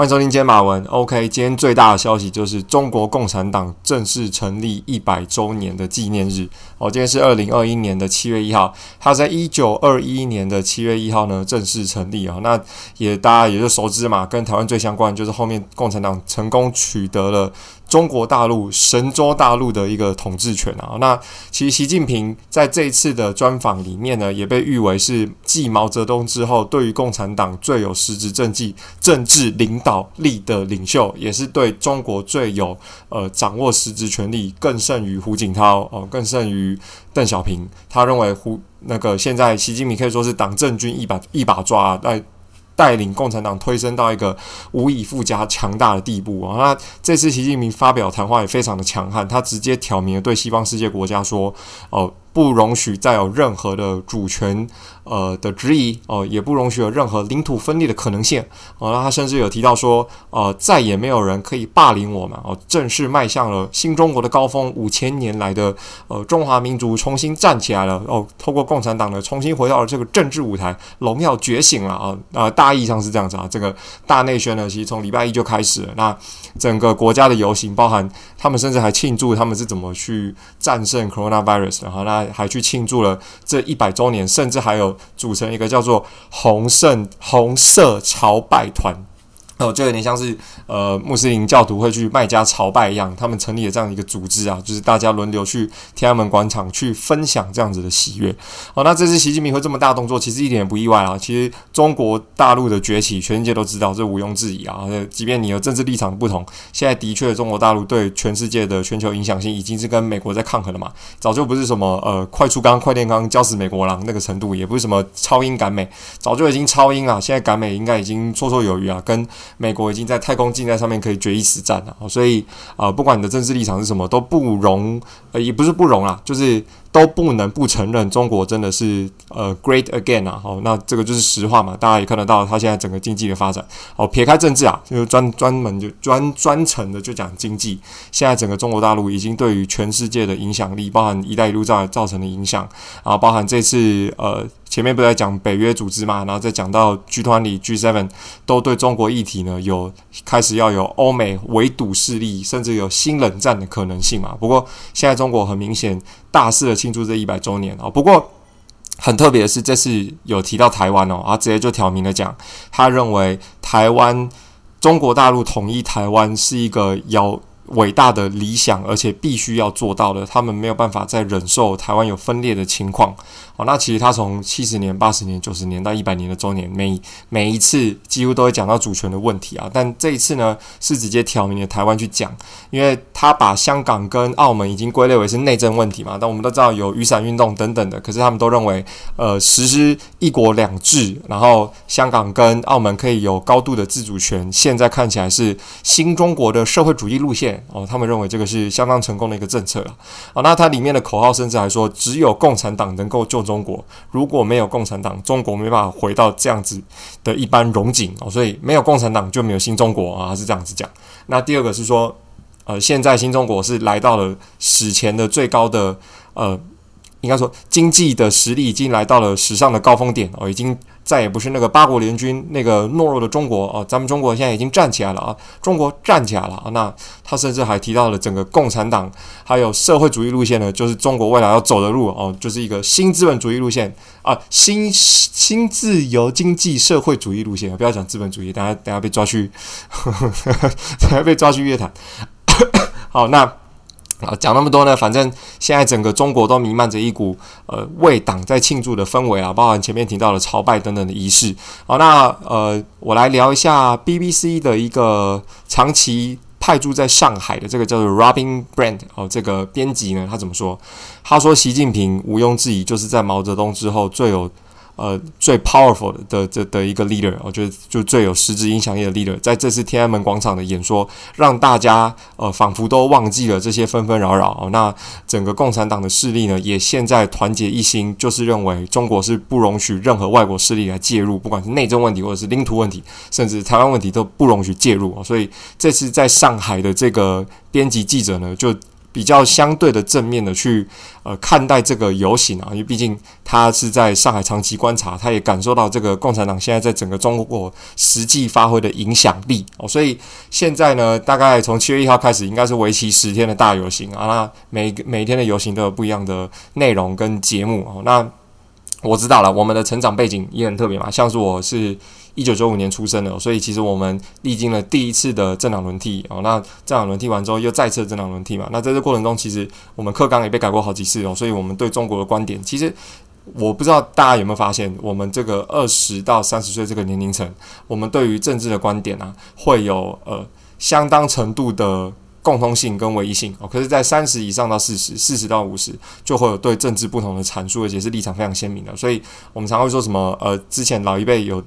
欢迎收听今天马文。OK，今天最大的消息就是中国共产党正式成立一百周年的纪念日。哦，今天是二零二一年的七月一号，它在一九二一年的七月一号呢正式成立啊。那也大家也就熟知嘛，跟台湾最相关就是后面共产党成功取得了。中国大陆神州大陆的一个统治权啊，那其实习近平在这一次的专访里面呢，也被誉为是继毛泽东之后，对于共产党最有实质政绩、政治领导力的领袖，也是对中国最有呃掌握实质权力，更胜于胡锦涛哦，更胜于邓小平。他认为胡那个现在习近平可以说是党政军一把一把抓在。带领共产党推升到一个无以复加强大的地步啊！那这次习近平发表谈话也非常的强悍，他直接挑明了对西方世界国家说：“哦。”不容许再有任何的主权呃的质疑哦、呃，也不容许有任何领土分裂的可能性哦。那、他甚至有提到说，呃，再也没有人可以霸凌我们哦、正式迈向了新中国的高峰，五千年来的呃中华民族重新站起来了哦，透过共产党呢，重新回到了这个政治舞台，荣耀觉醒了啊啊、呃，大意上是这样子啊。这个大内宣呢，其实从礼拜一就开始了，那整个国家的游行，包含他们甚至还庆祝他们是怎么去战胜 coronavirus 然后那。还去庆祝了这一百周年，甚至还有组成一个叫做“红胜红色朝拜团”。哦，就有点像是呃穆斯林教徒会去麦加朝拜一样，他们成立了这样一个组织啊，就是大家轮流去天安门广场去分享这样子的喜悦。好，那这次习近平会这么大动作，其实一点也不意外啊。其实中国大陆的崛起，全世界都知道，这毋庸置疑啊。即便你有政治立场不同，现在的确中国大陆对全世界的全球影响性已经是跟美国在抗衡了嘛。早就不是什么呃快速钢、快电钢胶死美国狼那个程度，也不是什么超英赶美，早就已经超英了。现在赶美应该已经绰绰有余啊，跟。美国已经在太空竞赛上面可以决一死战了，所以啊、呃，不管你的政治立场是什么，都不容，呃，也不是不容啊，就是。都不能不承认中国真的是呃 great again 啊，好，那这个就是实话嘛，大家也看得到它现在整个经济的发展。好，撇开政治啊，就专专门就专专程的就讲经济。现在整个中国大陆已经对于全世界的影响力，包含“一带一路”造造成的影响，然后包含这次呃前面不在讲北约组织嘛，然后再讲到 G20、G7 都对中国议题呢有开始要有欧美围堵势力，甚至有新冷战的可能性嘛。不过现在中国很明显。大肆的庆祝这一百周年啊！不过很特别的是，这次有提到台湾哦，啊直接就挑明了讲，他认为台湾中国大陆统一台湾是一个要。伟大的理想，而且必须要做到的，他们没有办法再忍受台湾有分裂的情况。好，那其实他从七十年、八十年、九十年到一百年的周年，每每一次几乎都会讲到主权的问题啊。但这一次呢，是直接挑明了台湾去讲，因为他把香港跟澳门已经归类为是内政问题嘛。但我们都知道有雨伞运动等等的，可是他们都认为，呃，实施一国两制，然后香港跟澳门可以有高度的自主权。现在看起来是新中国的社会主义路线。哦，他们认为这个是相当成功的一个政策了。哦，那它里面的口号甚至还说，只有共产党能够救中国，如果没有共产党，中国没办法回到这样子的一般荣景哦。所以没有共产党就没有新中国啊，是这样子讲。那第二个是说，呃，现在新中国是来到了史前的最高的呃。应该说，经济的实力已经来到了史上的高峰点哦，已经再也不是那个八国联军那个懦弱的中国哦，咱们中国现在已经站起来了啊！中国站起来了啊！那他甚至还提到了整个共产党还有社会主义路线呢，就是中国未来要走的路哦，就是一个新资本主义路线啊，新新自由经济社会主义路线。不要讲资本主义，等下等下被抓去，呵 呵等下被抓去约谈。好，那。啊，讲那么多呢，反正现在整个中国都弥漫着一股呃为党在庆祝的氛围啊，包含前面提到的朝拜等等的仪式。好，那呃，我来聊一下 BBC 的一个长期派驻在上海的这个叫做 Robin Brand 哦，这个编辑呢，他怎么说？他说，习近平毋庸置疑就是在毛泽东之后最有。呃，最 powerful 的这的，的一个 leader，我觉得就最有实质影响力的 leader，在这次天安门广场的演说，让大家呃仿佛都忘记了这些纷纷扰扰。那整个共产党的势力呢，也现在团结一心，就是认为中国是不容许任何外国势力来介入，不管是内政问题或者是领土问题，甚至台湾问题都不容许介入。所以这次在上海的这个编辑记者呢，就。比较相对的正面的去呃看待这个游行啊，因为毕竟他是在上海长期观察，他也感受到这个共产党现在在整个中国实际发挥的影响力哦，所以现在呢，大概从七月一号开始，应该是为期十天的大游行啊，那每每天的游行都有不一样的内容跟节目哦，那我知道了，我们的成长背景也很特别嘛，像是我是。一九九五年出生的，所以其实我们历经了第一次的政党轮替哦。那政党轮替完之后，又再次政党轮替嘛。那在这过程中，其实我们课纲也被改过好几次哦。所以我们对中国的观点，其实我不知道大家有没有发现，我们这个二十到三十岁这个年龄层，我们对于政治的观点啊，会有呃相当程度的共通性跟唯一性哦。可是，在三十以上到四十，四十到五十，就会有对政治不同的阐述，而且是立场非常鲜明的。所以我们常会说什么呃，之前老一辈有。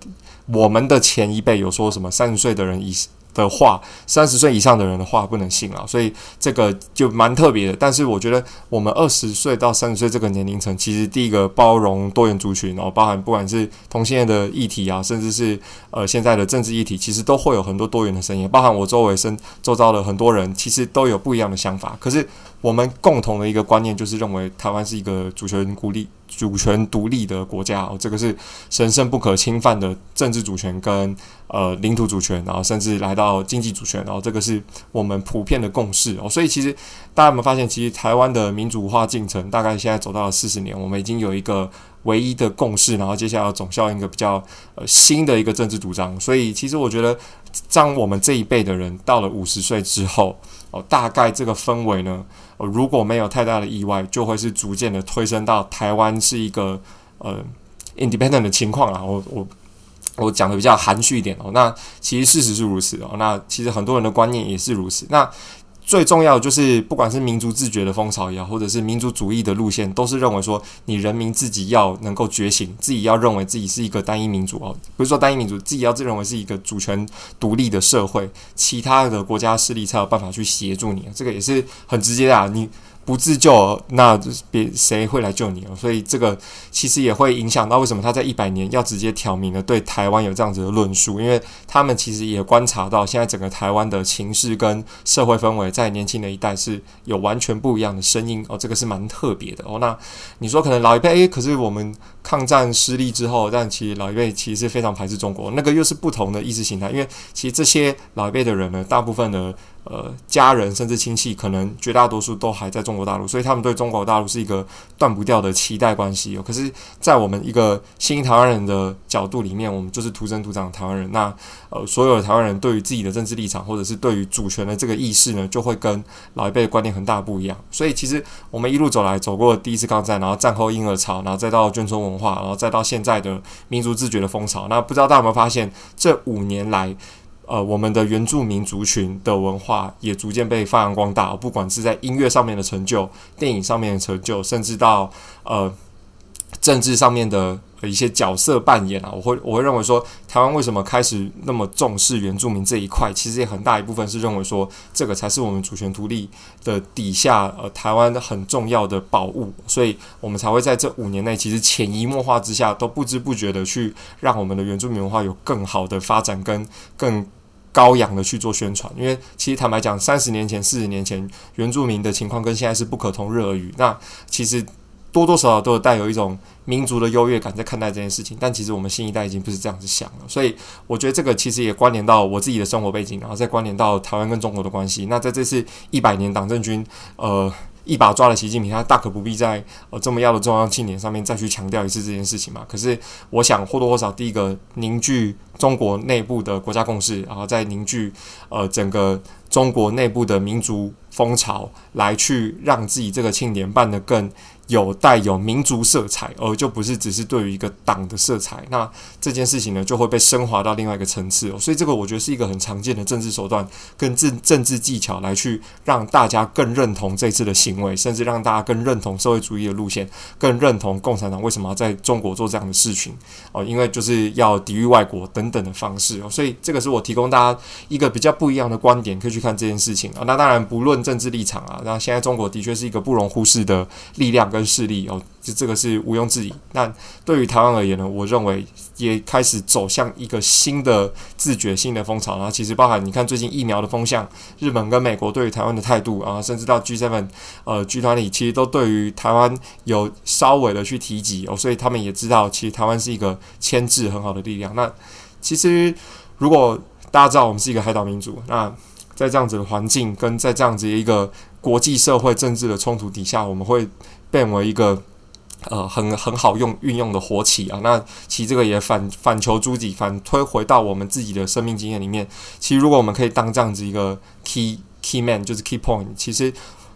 我们的前一辈有说什么三十岁的人以的话，三十岁以上的人的话不能信啊，所以这个就蛮特别的。但是我觉得我们二十岁到三十岁这个年龄层，其实第一个包容多元族群，然后包含不管是同性恋的议题啊，甚至是呃现在的政治议题，其实都会有很多多元的声音。包含我周围生周遭的很多人，其实都有不一样的想法。可是我们共同的一个观念就是认为台湾是一个主权孤立。主权独立的国家哦，这个是神圣不可侵犯的政治主权跟呃领土主权，然后甚至来到经济主权，然后这个是我们普遍的共识哦。所以其实大家有没有发现，其实台湾的民主化进程大概现在走到了四十年，我们已经有一个唯一的共识，然后接下来要总效应一个比较呃新的一个政治主张。所以其实我觉得，当我们这一辈的人到了五十岁之后哦，大概这个氛围呢。如果没有太大的意外，就会是逐渐的推升到台湾是一个呃 independent 的情况啊。我我我讲的比较含蓄一点哦。那其实事实是如此哦。那其实很多人的观念也是如此。那最重要的就是，不管是民族自觉的风潮也好，或者是民族主义的路线，都是认为说，你人民自己要能够觉醒，自己要认为自己是一个单一民族哦，不是说单一民族，自己要自认为是一个主权独立的社会，其他的国家势力才有办法去协助你，这个也是很直接的啊，你。不自救，那别谁会来救你哦？所以这个其实也会影响到为什么他在一百年要直接挑明了对台湾有这样子的论述，因为他们其实也观察到现在整个台湾的情势跟社会氛围，在年轻的一代是有完全不一样的声音哦，这个是蛮特别的哦。那你说可能老一辈诶，可是我们抗战失利之后，但其实老一辈其实是非常排斥中国，那个又是不同的意识形态，因为其实这些老一辈的人呢，大部分的。呃，家人甚至亲戚，可能绝大多数都还在中国大陆，所以他们对中国大陆是一个断不掉的期待关系哦。可是，在我们一个新台湾人的角度里面，我们就是土生土长的台湾人。那呃，所有的台湾人对于自己的政治立场，或者是对于主权的这个意识呢，就会跟老一辈的观念很大不一样。所以，其实我们一路走来，走过第一次抗战，然后战后婴儿潮，然后再到眷村文化，然后再到现在的民族自觉的风潮。那不知道大家有没有发现，这五年来，呃，我们的原住民族群的文化也逐渐被发扬光大，不管是在音乐上面的成就、电影上面的成就，甚至到呃政治上面的一些角色扮演啊，我会我会认为说，台湾为什么开始那么重视原住民这一块，其实也很大一部分是认为说，这个才是我们主权独立的底下，呃，台湾很重要的宝物，所以我们才会在这五年内，其实潜移默化之下，都不知不觉的去让我们的原住民文化有更好的发展跟更。高扬的去做宣传，因为其实坦白讲，三十年前、四十年前，原住民的情况跟现在是不可同日而语。那其实多多少少都有带有一种民族的优越感在看待这件事情，但其实我们新一代已经不是这样子想了。所以我觉得这个其实也关联到我自己的生活背景，然后再关联到台湾跟中国的关系。那在这次一百年党政军，呃。一把抓了习近平，他大可不必在呃这么要的重要庆典上面再去强调一次这件事情嘛。可是我想或多或少，第一个凝聚中国内部的国家共识，然后再凝聚呃整个中国内部的民族风潮，来去让自己这个庆典办得更。有带有民族色彩，而就不是只是对于一个党的色彩。那这件事情呢，就会被升华到另外一个层次哦。所以这个我觉得是一个很常见的政治手段跟政政治技巧，来去让大家更认同这次的行为，甚至让大家更认同社会主义的路线，更认同共产党为什么要在中国做这样的事情哦。因为就是要抵御外国等等的方式哦。所以这个是我提供大家一个比较不一样的观点，可以去看这件事情啊。那当然不论政治立场啊，那现在中国的确是一个不容忽视的力量跟。势力哦，就这个是毋庸置疑。那对于台湾而言呢，我认为也开始走向一个新的自觉、新的风潮。然后其实包含你看最近疫苗的风向，日本跟美国对于台湾的态度啊，甚至到 G7 呃集团里，其实都对于台湾有稍微的去提及哦，所以他们也知道，其实台湾是一个牵制很好的力量。那其实如果大家知道我们是一个海岛民族，那在这样子的环境跟在这样子一个国际社会政治的冲突底下，我们会变为一个呃很很好用运用的活棋啊。那其实这个也反反求诸己，反推回到我们自己的生命经验里面。其实如果我们可以当这样子一个 key key man，就是 key point，其实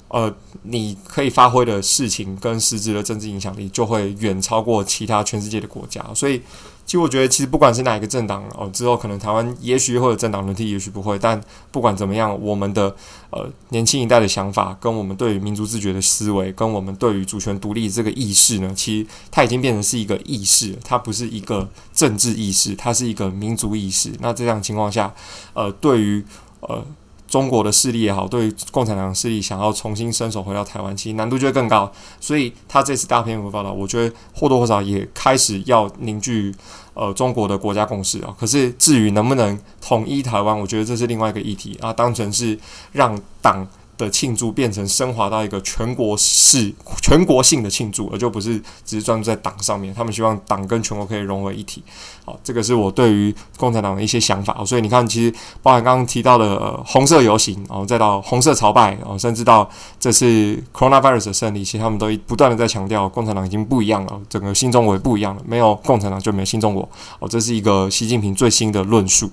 呃你可以发挥的事情跟实质的政治影响力就会远超过其他全世界的国家。所以。其实我觉得，其实不管是哪一个政党哦，之后可能台湾也许会有政党轮替，也许不会。但不管怎么样，我们的呃年轻一代的想法，跟我们对于民族自觉的思维，跟我们对于主权独立这个意识呢，其实它已经变成是一个意识，它不是一个政治意识，它是一个民族意识。那这样情况下，呃，对于呃。中国的势力也好，对共产党势力想要重新伸手回到台湾，其实难度就会更高。所以他这次大篇幅报道，我觉得或多或少也开始要凝聚呃中国的国家共识啊。可是至于能不能统一台湾，我觉得这是另外一个议题啊，当成是让党的庆祝变成升华到一个全国式、全国性的庆祝，而就不是只是专注在党上面。他们希望党跟全国可以融为一体。好，这个是我对于共产党的一些想法。所以你看，其实包含刚刚提到的、红色游行，然后再到红色朝拜，然后甚至到这次 coronavirus 的胜利，其实他们都不断的在强调，共产党已经不一样了，整个新中国也不一样了，没有共产党就没有新中国。哦，这是一个习近平最新的论述。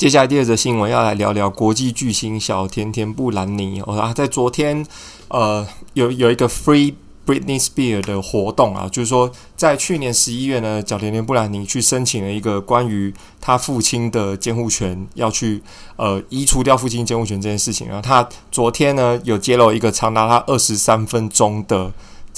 接下来第二则新闻要来聊聊国际巨星小甜甜布兰妮哦，啊，在昨天，呃，有有一个 Free Britney Spears 的活动啊，就是说在去年十一月呢，小甜甜布兰妮去申请了一个关于她父亲的监护权，要去呃移除掉父亲监护权这件事情。然后她昨天呢有揭露一个长达她二十三分钟的。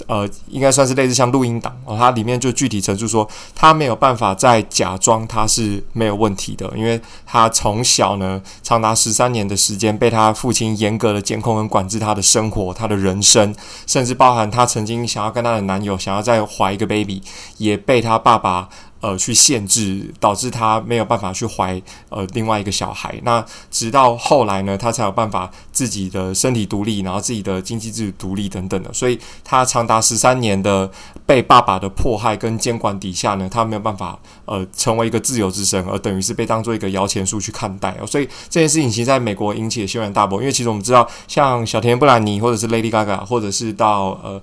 呃，应该算是类似像录音档哦，它里面就具体陈述说，他没有办法再假装他是没有问题的，因为他从小呢，长达十三年的时间被他父亲严格的监控跟管制他的生活、他的人生，甚至包含他曾经想要跟他的男友想要再怀一个 baby，也被他爸爸。呃，去限制，导致他没有办法去怀呃另外一个小孩。那直到后来呢，他才有办法自己的身体独立，然后自己的经济自主独立等等的。所以，他长达十三年的被爸爸的迫害跟监管底下呢，他没有办法呃成为一个自由之身，而等于是被当做一个摇钱树去看待。所以这件事情其实在美国引起了轩然大波，因为其实我们知道，像小田布兰妮，或者是 Lady Gaga，或者是到呃。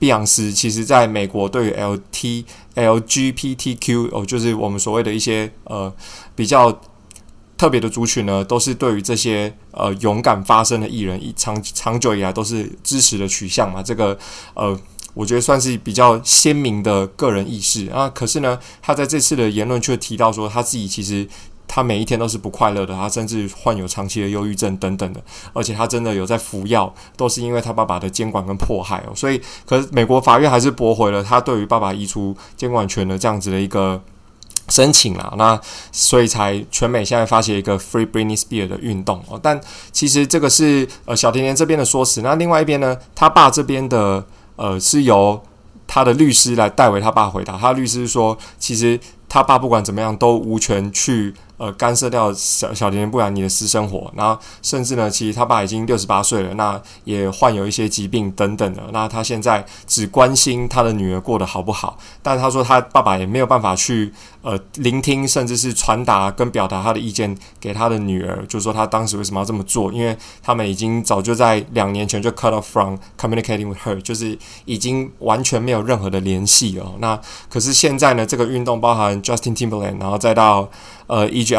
碧昂斯其实在美国对于 L T L G P T Q 哦，就是我们所谓的一些呃比较特别的族群呢，都是对于这些呃勇敢发声的艺人，一长长久以来都是支持的取向嘛。这个呃，我觉得算是比较鲜明的个人意识啊。可是呢，他在这次的言论却提到说，他自己其实。他每一天都是不快乐的，他甚至患有长期的忧郁症等等的，而且他真的有在服药，都是因为他爸爸的监管跟迫害哦。所以，可是美国法院还是驳回了他对于爸爸移除监管权的这样子的一个申请啦。那所以才全美现在发起一个 Free Britney Spears 的运动哦。但其实这个是呃小甜甜这边的说辞，那另外一边呢，他爸这边的呃是由他的律师来代为他爸回答。他律师说，其实他爸不管怎么样都无权去。呃，干涉掉小小甜甜布兰妮的私生活，然后甚至呢，其实他爸已经六十八岁了，那也患有一些疾病等等的，那他现在只关心他的女儿过得好不好，但他说他爸爸也没有办法去呃聆听，甚至是传达跟表达他的意见给他的女儿，就是说他当时为什么要这么做，因为他们已经早就在两年前就 cut off from communicating with her，就是已经完全没有任何的联系了。那可是现在呢，这个运动包含 Justin Timberlake，然后再到。呃，E.G.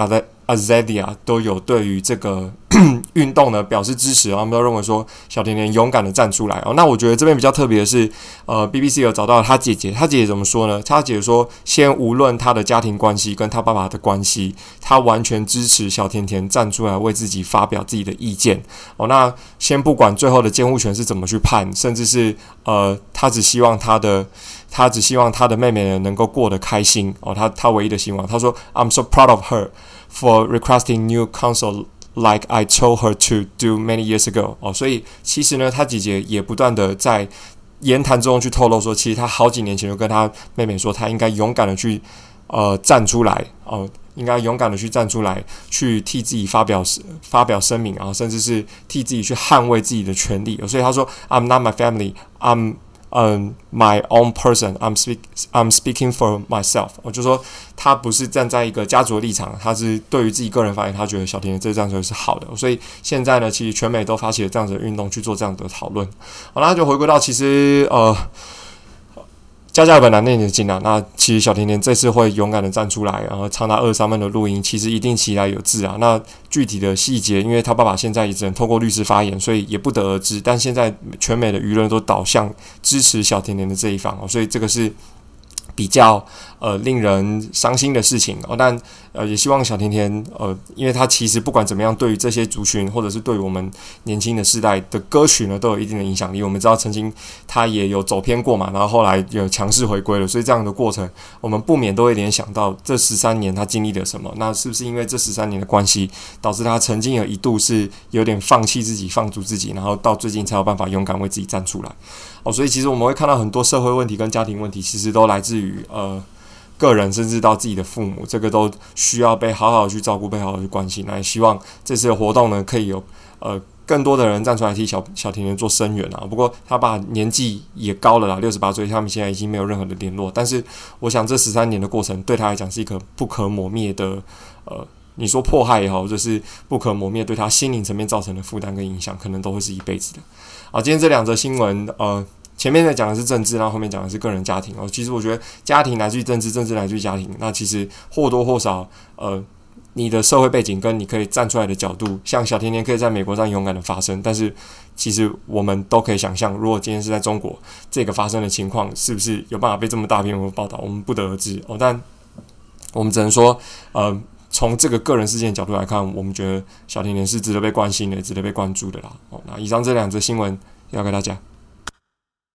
Azalea 都有对于这个 运动呢表示支持，他们都认为说小甜甜勇敢的站出来哦。那我觉得这边比较特别的是，呃，BBC 有找到他姐姐，他姐姐怎么说呢？他姐姐说，先无论他的家庭关系跟他爸爸的关系，他完全支持小甜甜站出来为自己发表自己的意见哦。那先不管最后的监护权是怎么去判，甚至是呃，他只希望他的。他只希望他的妹妹能够过得开心哦，他他唯一的希望。他说：“I'm so proud of her for requesting new counsel like I told her to do many years ago。”哦，所以其实呢，他姐姐也不断的在言谈中去透露说，其实他好几年前就跟他妹妹说，他应该勇敢的去呃站出来哦。应该勇敢的去站出来，去替自己发表发表声明，然后甚至是替自己去捍卫自己的权利。所以他说：“I'm not my family. I'm 嗯，my own person. I'm speak I'm speaking for myself。”我就说他不是站在一个家族的立场，他是对于自己个人发言，他觉得小甜甜这这样子是好的。所以现在呢，其实全美都发起了这样子的运动去做这样的讨论。好，那就回归到其实呃。家家本难念的经啊，那其实小甜甜这次会勇敢的站出来，然后长达二三分的录音，其实一定起来有字啊。那具体的细节，因为他爸爸现在也只能透过律师发言，所以也不得而知。但现在全美的舆论都导向支持小甜甜的这一方哦，所以这个是。比较呃令人伤心的事情哦，但呃也希望小甜甜呃，因为他其实不管怎么样，对于这些族群或者是对我们年轻的世代的歌曲呢，都有一定的影响力。我们知道曾经他也有走偏过嘛，然后后来有强势回归了，所以这样的过程，我们不免都会联想到这十三年他经历了什么。那是不是因为这十三年的关系，导致他曾经有一度是有点放弃自己、放逐自己，然后到最近才有办法勇敢为自己站出来？哦，所以其实我们会看到很多社会问题跟家庭问题，其实都来自于呃个人，甚至到自己的父母，这个都需要被好好去照顾，被好好去关心。那也希望这次的活动呢，可以有呃更多的人站出来替小小甜甜做声援啊。不过他爸年纪也高了啦，六十八岁，他们现在已经没有任何的联络。但是我想这十三年的过程对他来讲是一个不可磨灭的呃，你说迫害也好，或者是不可磨灭对他心灵层面造成的负担跟影响，可能都会是一辈子的。啊，今天这两则新闻，呃，前面在讲的是政治，然后后面讲的是个人家庭哦。其实我觉得家庭来自于政治，政治来自于家庭。那其实或多或少，呃，你的社会背景跟你可以站出来的角度，像小甜甜可以在美国这样勇敢的发声，但是其实我们都可以想象，如果今天是在中国，这个发生的情况是不是有办法被这么大篇幅报道？我们不得而知哦。但我们只能说，呃，从这个个人事件角度来看，我们觉得小甜甜是值得被关心的，值得被关注的啦。哦，那以上这两则新闻要给大家。